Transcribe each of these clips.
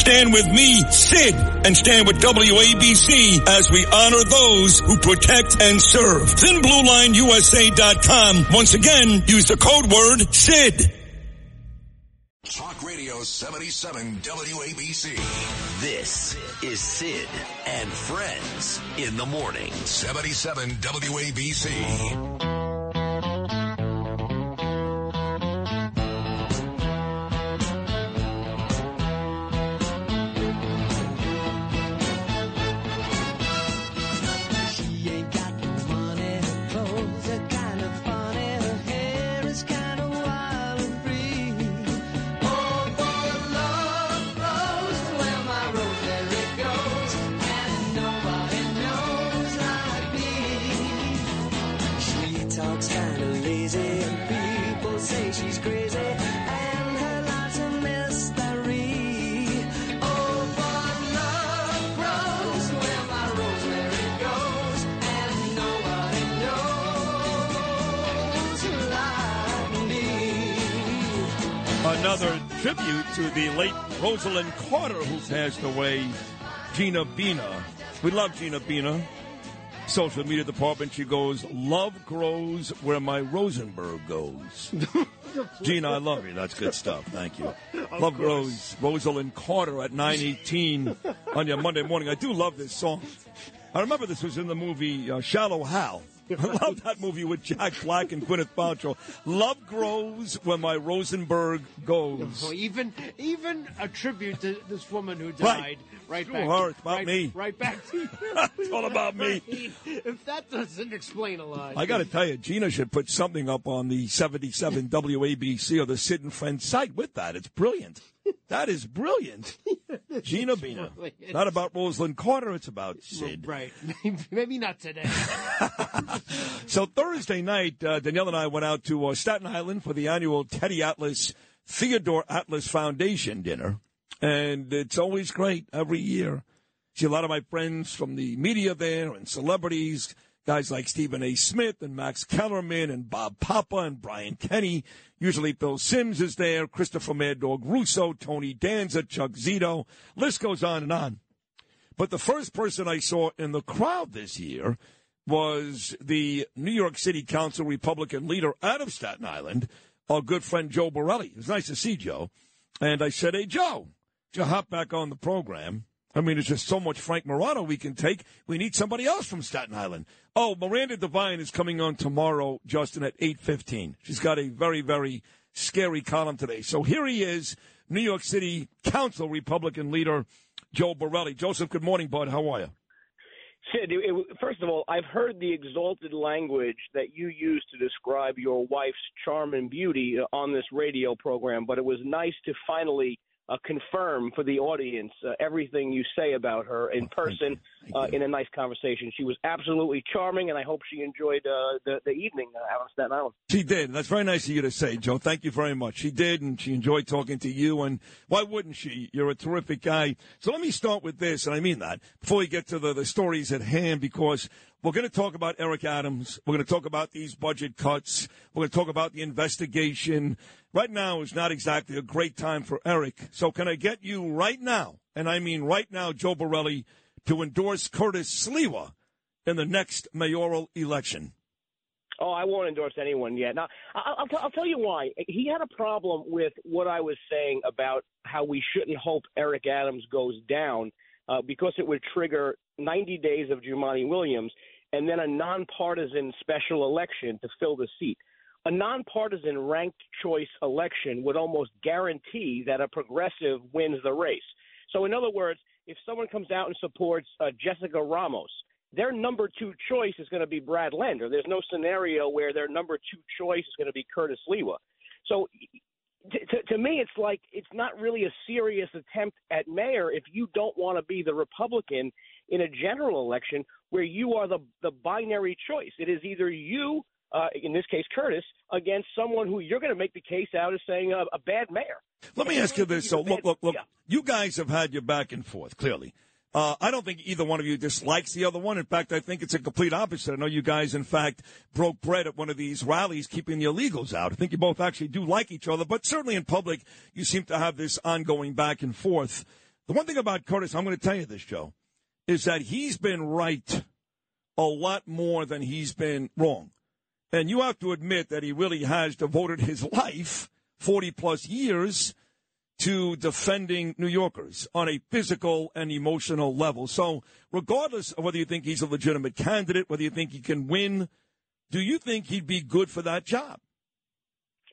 Stand with me, Sid, and stand with WABC as we honor those who protect and serve. ThinBlueLineUSA.com. Once again, use the code word SID. Talk Radio 77 WABC. This is Sid and Friends in the morning. 77 WABC. Another tribute to the late Rosalynn Carter, who passed away, Gina Bina. We love Gina Bina. Social media department, she goes, Love grows where my Rosenberg goes. Gina, I love you. That's good stuff. Thank you. love grows. Rosalynn Carter at 918 on your Monday morning. I do love this song. I remember this was in the movie uh, Shallow Hal. I love that movie with Jack Black and Gwyneth Paltrow. Love grows when my Rosenberg goes. Oh, even even a tribute to this woman who died. Right, Screw back. her, it's about right, me. Right back to you. It's all about me. If that doesn't explain a lot, I got to tell you, Gina should put something up on the 77 WABC or the Sid and Friends site with that. It's brilliant. That is brilliant. Gina Bina. Not about Rosalynn Carter, it's about Sid. right? Maybe not today. So Thursday night, uh, Danielle and I went out to uh, Staten Island for the annual Teddy Atlas Theodore Atlas Foundation dinner, and it's always great every year. See a lot of my friends from the media there and celebrities, guys like Stephen A. Smith and Max Kellerman and Bob Papa and Brian Kenny. Usually Bill Sims is there, Christopher Mad Dog Russo, Tony Danza, Chuck Zito. List goes on and on. But the first person I saw in the crowd this year was the New York City Council Republican leader out of Staten Island, our good friend Joe Borelli. It was nice to see Joe. And I said, Hey, Joe, you hop back on the program. I mean, there's just so much Frank Morano we can take. We need somebody else from Staten Island. Oh, Miranda Devine is coming on tomorrow, Justin, at 8.15. She's got a very, very scary column today. So here he is, New York City Council Republican leader Joe Borelli. Joseph, good morning, bud. How are you? Sid, it, first of all, I've heard the exalted language that you use to describe your wife's charm and beauty uh, on this radio program, but it was nice to finally uh, confirm for the audience uh, everything you say about her in person uh, in a nice conversation. She was absolutely charming, and I hope she enjoyed uh, the, the evening uh, out on Staten Island. She did. That's very nice of you to say, Joe. Thank you very much. She did, and she enjoyed talking to you. And why wouldn't she? You're a terrific guy. So let me start with this, and I mean that, before we get to the, the stories at hand, because we're going to talk about Eric Adams. We're going to talk about these budget cuts. We're going to talk about the investigation. Right now is not exactly a great time for Eric. So can I get you right now, and I mean right now, Joe Borelli, to endorse Curtis Sliwa in the next mayoral election? Oh, I won't endorse anyone yet. Now, I'll, I'll, I'll tell you why. He had a problem with what I was saying about how we shouldn't hope Eric Adams goes down uh, because it would trigger 90 days of Jumaane Williams and then a nonpartisan special election to fill the seat. A nonpartisan ranked choice election would almost guarantee that a progressive wins the race. So, in other words, if someone comes out and supports uh, Jessica Ramos, their number two choice is going to be Brad Lander. There's no scenario where their number two choice is going to be Curtis Sliwa. So to, me, it's like it's not really a serious attempt at mayor if you don't want to be the Republican in a general election where you are the the binary choice. It is either you, uh, in this case Curtis, against someone who you're going to make the case out as saying a, a bad mayor. Let me And ask you this. So, look, look, look. yeah. You guys have had your back and forth, clearly. Uh, I don't think either one of you dislikes the other one. In fact, I think it's a complete opposite. I know you guys, in fact, broke bread at one of these rallies, keeping the illegals out. I think you both actually do like each other, but certainly in public, you seem to have this ongoing back and forth. The one thing about Curtis, I'm going to tell you this, Joe, is that he's been right a lot more than he's been wrong. And you have to admit that he really has devoted his life, 40 plus years, to defending New Yorkers on a physical and emotional level. So, regardless of whether you think he's a legitimate candidate, whether you think he can win, do you think he'd be good for that job?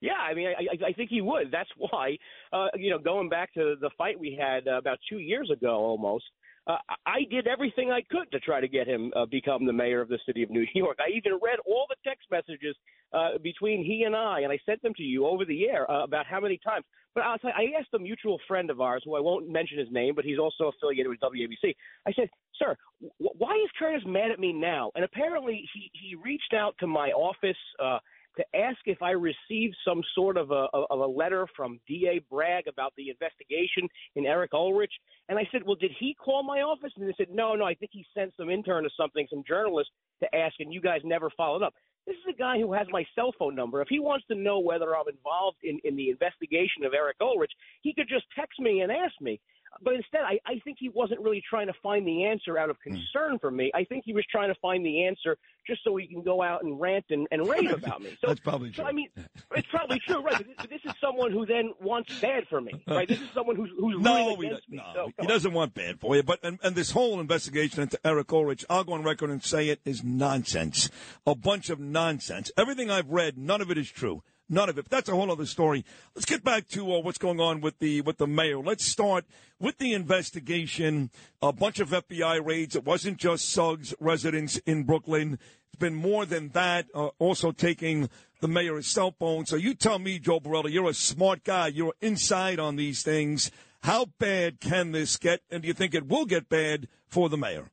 Yeah, I mean, I, I, think he would. That's why, uh, you know, going back to the fight we had uh, about two years ago almost, uh, I did everything I could to try to get him uh, become the mayor of the city of New York. I even read all the text messages uh, between he and I, and I sent them to you over the air uh, about how many times. But I'll tell I asked a mutual friend of ours, who I won't mention his name, but he's also affiliated with WABC. I said, "Sir, w- why is Curtis mad at me now?" And apparently, he he reached out to my office. Uh, to ask if I received some sort of a, of a letter from D.A. Bragg about the investigation in Eric Ulrich. And I said, well, did he call my office? And they said, no, no, I think he sent some intern or something, some journalist to ask, and you guys never followed up. This is a guy who has my cell phone number. If he wants to know whether I'm involved in, in the investigation of Eric Ulrich, he could just text me and ask me. But instead, I, I think he wasn't really trying to find the answer out of Hmm. concern for me. I think he was trying to find the answer just so he can go out and rant and, and rave about me. So, That's probably true. So, I mean, it's probably true, right? But this, this is someone who then wants bad for me, right? This is someone who's, who's No, against me. no, so, he on. doesn't want bad for you. But and, and this whole investigation into Eric Ulrich, I'll go on record and say it is nonsense. A bunch of nonsense. Everything I've read, none of it is true. None of it. But that's a whole other story. Let's get back to uh, what's going on with the with the mayor. Let's start with the investigation. A bunch of FBI raids. It wasn't just Suggs residence in Brooklyn. It's been more than that. Uh, also taking the mayor's cell phone. So you tell me, Joe Borelli, you're a smart guy. You're inside on these things. How bad can this get? And do you think it will get bad for the mayor?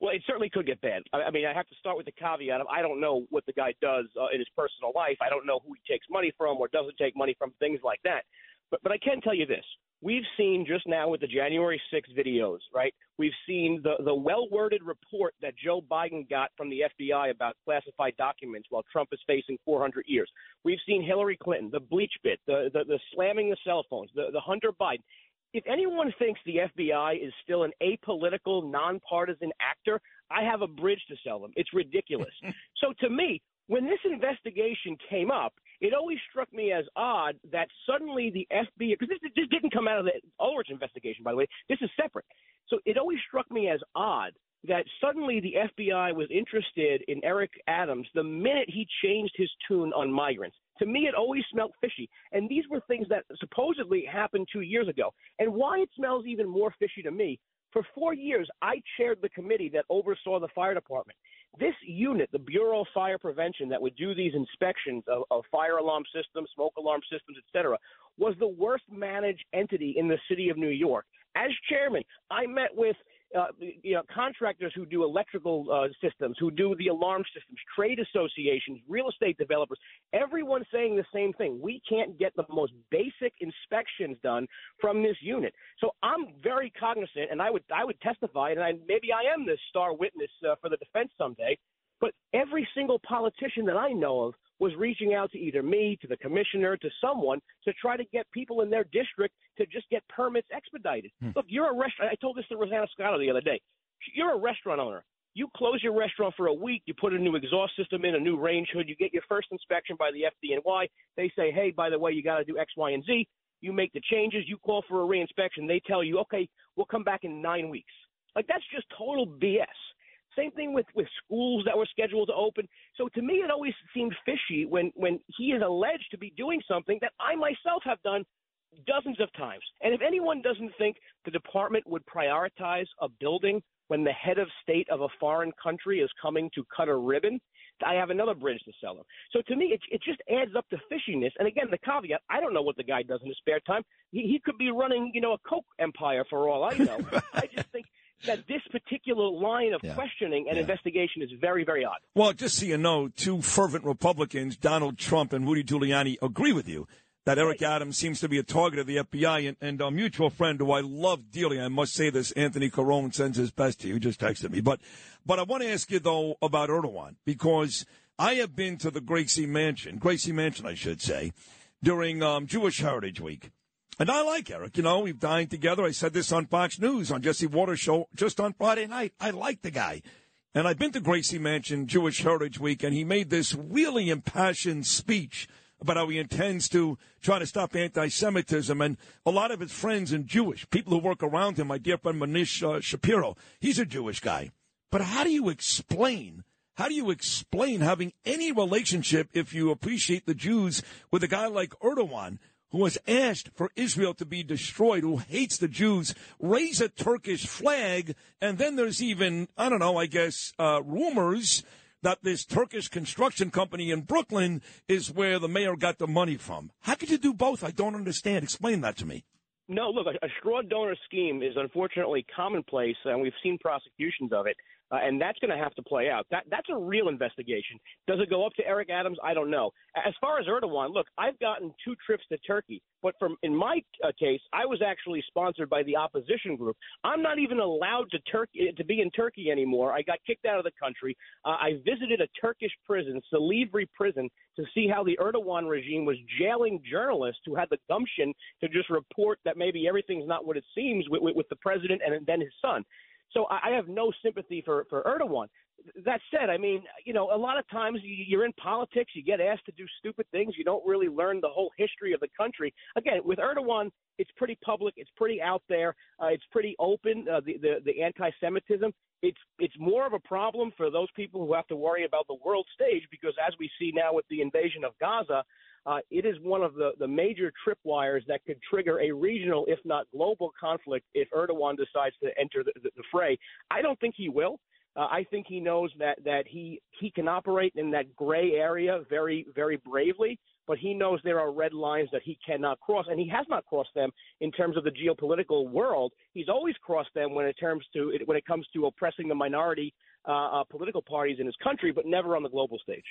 Well, it certainly could get bad. I, mean, I have to start with the caveat of I don't know what the guy does uh, in his personal life. I don't know who he takes money from or doesn't take money from, things like that. But but I can tell you this: we've seen just now with the January 6th videos, right? We've seen the the well worded report that Joe Biden got from the FBI about classified documents while Trump is facing 400 years. We've seen Hillary Clinton, the bleach bit, the the, the slamming the cell phones, the the Hunter Biden if anyone thinks the FBI is still an apolitical, nonpartisan actor, I have a bridge to sell them. It's ridiculous. so to me, when this investigation came up, it always struck me as odd that suddenly the FBI, because this, this didn't come out of the Ulrich investigation, by the way, this is separate. So it always struck me as odd that suddenly the FBI was interested in Eric Adams the minute he changed his tune on migrants. To me, it always smelled fishy. And these were things that supposedly happened two years ago. And why it smells even more fishy to me, for four years, I chaired the committee that oversaw the fire department. This unit, the Bureau of Fire Prevention, that would do these inspections of, of fire alarm systems, smoke alarm systems, etc., was the worst managed entity in the city of New York. As chairman, I met with uh, you know, contractors who do electrical uh, systems, who do the alarm systems, trade associations, real estate developers, everyone saying the same thing. We can't get the most basic inspections done from this unit. So I'm very cognizant, and I would I would testify, and I, maybe I am the star witness uh, for the defense someday. But every single politician that I know of was reaching out to either me, to the commissioner, to someone to try to get people in their district to just get permits expedited. Hmm. Look, you're a restaurant. I told this to Rosanna Scotto the other day. You're a restaurant owner. You close your restaurant for a week. You put a new exhaust system in, a new range hood. You get your first inspection by the FDNY. They say, hey, by the way, you got to do X, Y, and Z. You make the changes. You call for a reinspection. They tell you, okay, we'll come back in nine weeks. Like that's just total BS. Same thing with with schools that were scheduled to open. So to me, it always seemed fishy when when he is alleged to be doing something that I myself have done dozens of times. And if anyone doesn't think the department would prioritize a building when the head of state of a foreign country is coming to cut a ribbon, I have another bridge to sell them. So to me, it, it just adds up to fishiness. And again, the caveat: I don't know what the guy does in his spare time. He, he could be running, you know, a coke empire for all I know. I just think that this particular line of Yeah. questioning and Yeah. investigation is very, very odd. Well, just so you know, two fervent Republicans, Donald Trump and Rudy Giuliani, agree with you that Eric Adams seems to be a target of the FBI. And, and our mutual friend, who I love dearly, I must say this, Anthony Carone sends his best to you. He just texted me. But, but I want to ask you, though, about Erdogan, because I have been to the Gracie Mansion, Gracie Mansion, I should say, during um, Jewish Heritage Week. And I like Eric. You know, we've dined together. I said this on Fox News on Jesse Watters' show just on Friday night. I like the guy. And I've been to Gracie Mansion Jewish Heritage Week, and he made this really impassioned speech about how he intends to try to stop anti-Semitism. And a lot of his friends and Jewish people who work around him, my dear friend Menashe uh, Shapiro, he's a Jewish guy. But how do you explain? How do you explain having any relationship, if you appreciate the Jews, with a guy like Erdogan, who has asked for Israel to be destroyed, who hates the Jews, raise a Turkish flag, and then there's even, I don't know, I guess, uh, rumors that this Turkish construction company in Brooklyn is where the mayor got the money from. How could you do both? I don't understand. Explain that to me. No, look, a, a straw donor scheme is unfortunately commonplace, and we've seen prosecutions of it. Uh, and that's going to have to play out. That that's a real investigation. Does it go up to Eric Adams? I don't know. As far as Erdogan, look, I've gotten two trips to Turkey, but from in my uh, case, I was actually sponsored by the opposition group. I'm not even allowed to Turkey to be in Turkey anymore. I got kicked out of the country. Uh, I visited a Turkish prison, Silivri prison, to see how the Erdogan regime was jailing journalists who had the gumption to just report that maybe everything's not what it seems with, with, with the president and then his son. So I I have no sympathy for, for Erdogan. That said, I mean, you know, a lot of times you- you're in politics, you get asked to do stupid things, you don't really learn the whole history of the country. Again, with Erdogan, it's pretty public, it's pretty out there, uh, it's pretty open. Uh, the the, the anti-Semitism, it's it's more of a problem for those people who have to worry about the world stage because, as we see now with the invasion of Gaza, uh, it is one of the, the major tripwires that could trigger a regional, if not global, conflict if Erdogan decides to enter the, the, the fray. I don't think he will. Uh, I think he knows that that he he can operate in that gray area very very bravely, but he knows there are red lines that he cannot cross, and he has not crossed them in terms of the geopolitical world. He's always crossed them when it terms to when it comes to oppressing the minority uh, uh, political parties in his country, but never on the global stage.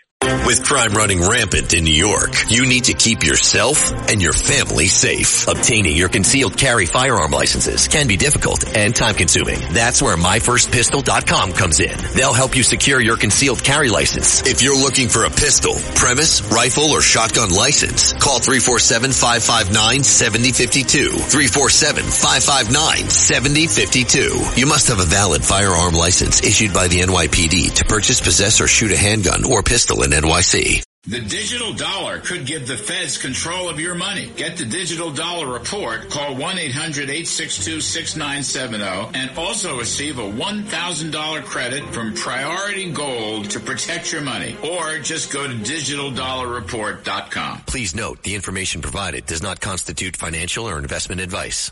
With crime running rampant in New York, you need to keep yourself and your family safe. Obtaining your concealed carry firearm licenses can be difficult and time consuming. That's where myfirstpistol.com comes in. They'll help you secure your concealed carry license. If you're looking for a pistol, premise, rifle, or shotgun license, call 347-559-7052. 347-559-7052. You must have a valid firearm license issued by the NYPD to purchase, possess, or shoot a handgun or pistol in NYC. The digital dollar could give the feds control of your money. Get the digital dollar report. Call 1-800-862-6970 and also receive a $1,000 credit from Priority Gold to protect your money. Or just go to digitaldollarreport.com. Please note the information provided does not constitute financial or investment advice.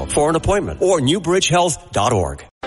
for an appointment or newbridgehealth.org.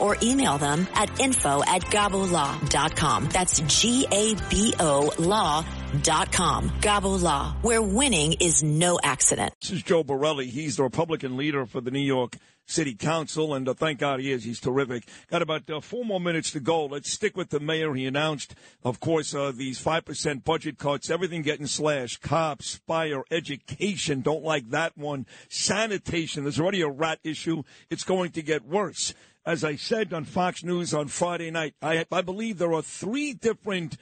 or email them at info at gabolaw.com. That's G-A-B-O law GaboLaw.com. Gabo Law, where winning is no accident. This is Joe Borelli. He's the Republican leader for the New York City Council, and uh, thank God he is. He's terrific. Got about uh, four more minutes to go. Let's stick with the mayor. He announced, of course, uh, these 5% budget cuts, everything getting slashed. Cops, fire, education, don't like that one. Sanitation, there's already a rat issue. It's going to get worse. As I said on Fox News on Friday night, I, I believe there are three different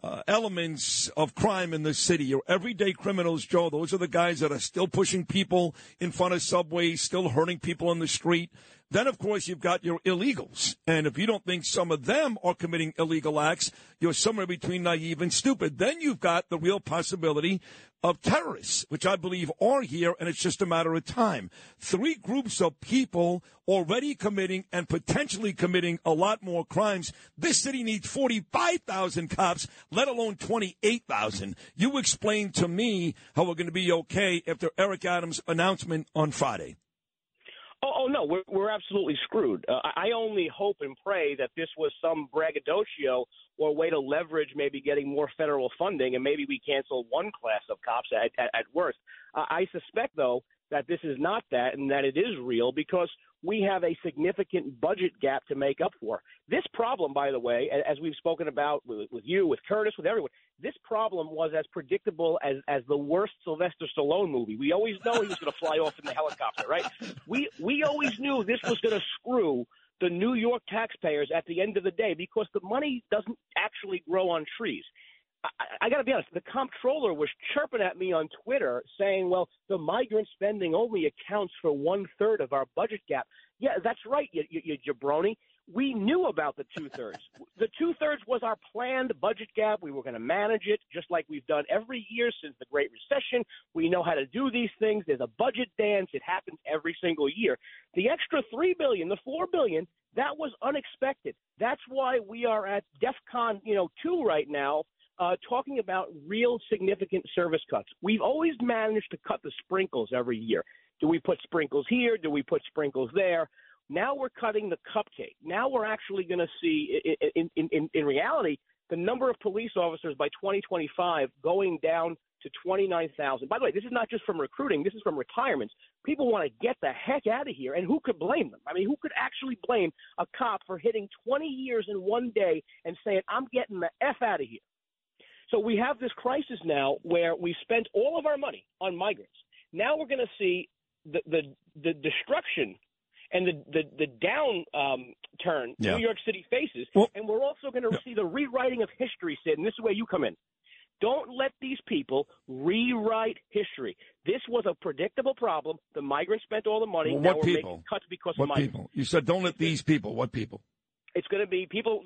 uh, elements of crime in this city. Your everyday criminals, Joe. Those are the guys that are still pushing people in front of subways, still hurting people on the street. Then, of course, you've got your illegals. And if you don't think some of them are committing illegal acts, you're somewhere between naive and stupid. Then you've got the real possibility of terrorists, which I believe are here, and it's just a matter of time. Three groups of people already committing and potentially committing a lot more crimes. This city needs 45,000 cops, let alone 28,000. You explain to me how we're going to be okay after Eric Adams' announcement on Friday. Oh, oh no, we're we're absolutely screwed. Uh, I only hope and pray that this was some braggadocio or way to leverage maybe getting more federal funding, and maybe we cancel one class of cops at at, at worst. Uh, I suspect though that this is not that, and that it is real because we have a significant budget gap to make up for. This problem, by the way, as we've spoken about with, you, with Curtis, with everyone, this problem was as predictable as, as the worst Sylvester Stallone movie. We always know he was going to fly off in the helicopter, right? We we always knew this was going to screw the New York taxpayers at the end of the day because the money doesn't actually grow on trees. I, I got to be honest. The comptroller was chirping at me on Twitter, saying, "Well, the migrant spending only accounts for one third of our budget gap." Yeah, that's right, you, you, you jabroni. We knew about the two thirds. the two thirds was our planned budget gap. We were going to manage it just like we've done every year since the Great Recession. We know how to do these things. There's a budget dance. It happens every single year. The extra three billion, the four billion, that was unexpected. That's why we are at DEFCON, you know, two right now uh, talking about real significant service cuts. We've always managed to cut the sprinkles every year. Do we put sprinkles here? Do we put sprinkles there? Now we're cutting the cupcake. Now we're actually going to see, in, in, in, in reality, the number of police officers by 2025 going down to 29,000. By the way, this is not just from recruiting, this is from retirements. People want to get the heck out of here, and who could blame them? I mean, who could actually blame a cop for hitting 20 years in one day and saying, I'm getting the F out of here? So we have this crisis now where we spent all of our money on migrants. Now we're going to see the, the, the destruction and the the, the down um, turn Yeah. New York City faces, Well- and we're also going to see the rewriting of history. Sid, and this is where you come in. Don't let these people rewrite history. This was a predictable problem. The migrants spent all the money. Well, now what we're people? making cuts because What of migrants. people? You said don't let these people. What people? It's going to be people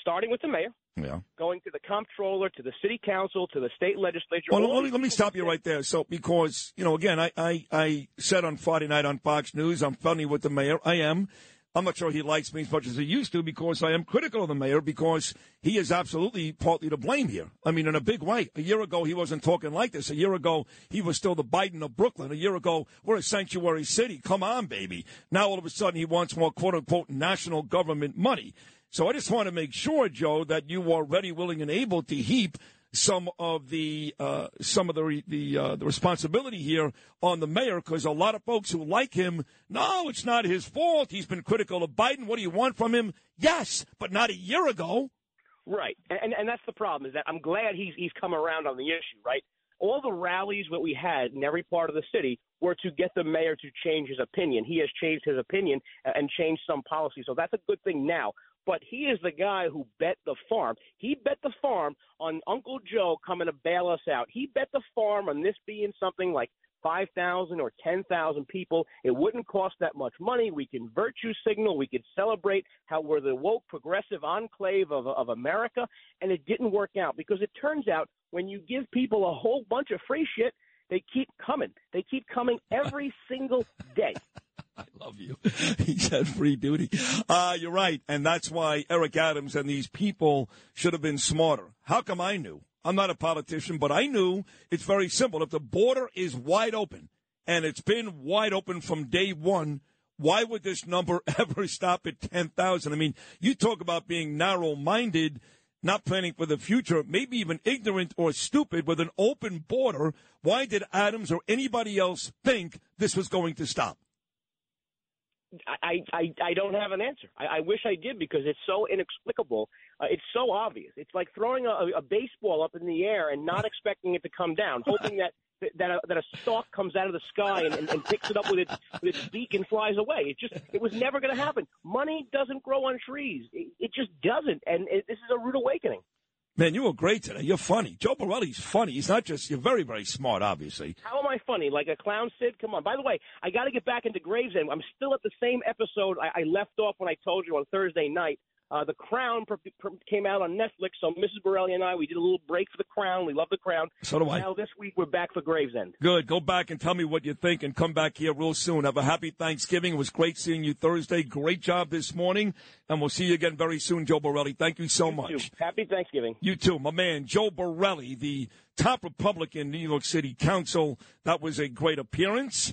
starting with the mayor, Yeah. going to the comptroller, to the city council, to the state legislature. Well, let me, let me stop you right there. So, because, you know, again, I, I, I said on Friday night on Fox News, I'm funny with the mayor. I am. I'm not sure he likes me as much as he used to because I am critical of the mayor because he is absolutely partly to blame here. I mean, in a big way. A year ago, he wasn't talking like this. A year ago, he was still the Biden of Brooklyn. A year ago, we're a sanctuary city. Come on, baby. Now, all of a sudden, he wants more quote unquote national government money. So I just want to make sure, Joe, that you are ready, willing, and able to heap some of the uh, some of the the uh, the responsibility here on the mayor because a lot of folks who like him, no, it's not his fault. He's been critical of Biden. What do you want from him? Yes, but not a year ago. Right, and and that's the problem is that I'm glad he's he's come around on the issue. Right, all the rallies that we had in every part of the city were to get the mayor to change his opinion. He has changed his opinion and changed some policy, so that's a good thing now. But he is the guy who bet the farm. He bet the farm on Uncle Joe coming to bail us out. He bet the farm on this being something like 5,000 or 10,000 people. It wouldn't cost that much money. We can virtue signal. We could celebrate how we're the woke progressive enclave of, of America. And it didn't work out because it turns out when you give people a whole bunch of free shit, they keep coming. They keep coming every single day. I love you. He said free duty. Uh, you're right. And that's why Eric Adams and these people should have been smarter. How come I knew? I'm not a politician, but I knew it's very simple. If the border is wide open, and it's been wide open from day one, why would this number ever stop at 10,000? I mean, you talk about being narrow minded. not planning for the future, maybe even ignorant or stupid with an open border. Why did Adams or anybody else think this was going to stop? I, I, I don't have an answer. I, I wish I did because it's so inexplicable. Uh, it's so obvious. It's like throwing a, a baseball up in the air and not expecting it to come down, hoping that that a, that a stalk comes out of the sky and, and, and picks it up with its with its beak and flies away. It just it was never going to happen. Money doesn't grow on trees. It, it just doesn't, and it, this is a rude awakening. Man, you were great today. You're funny. Joe Borelli's funny. He's not just, you're very, very smart, obviously. How am I funny? Like a clown, Sid? Come on. By the way, I got to get back into Gravesend. I'm still at the same episode I, I left off when I told you on Thursday night. Uh, the Crown pr- pr- came out on Netflix, so Mrs. Borelli and I, we did a little break for The Crown. We love The Crown. So do I. Now this week we're back for Gravesend. Good. Go back and tell me what you think and come back here real soon. Have a happy Thanksgiving. It was great seeing you Thursday. Great job this morning. And we'll see you again very soon, Joe Borelli. Thank you so much. You. Happy Thanksgiving. You too, my man, Joe Borelli, the top Republican in New York City Council. That was a great appearance.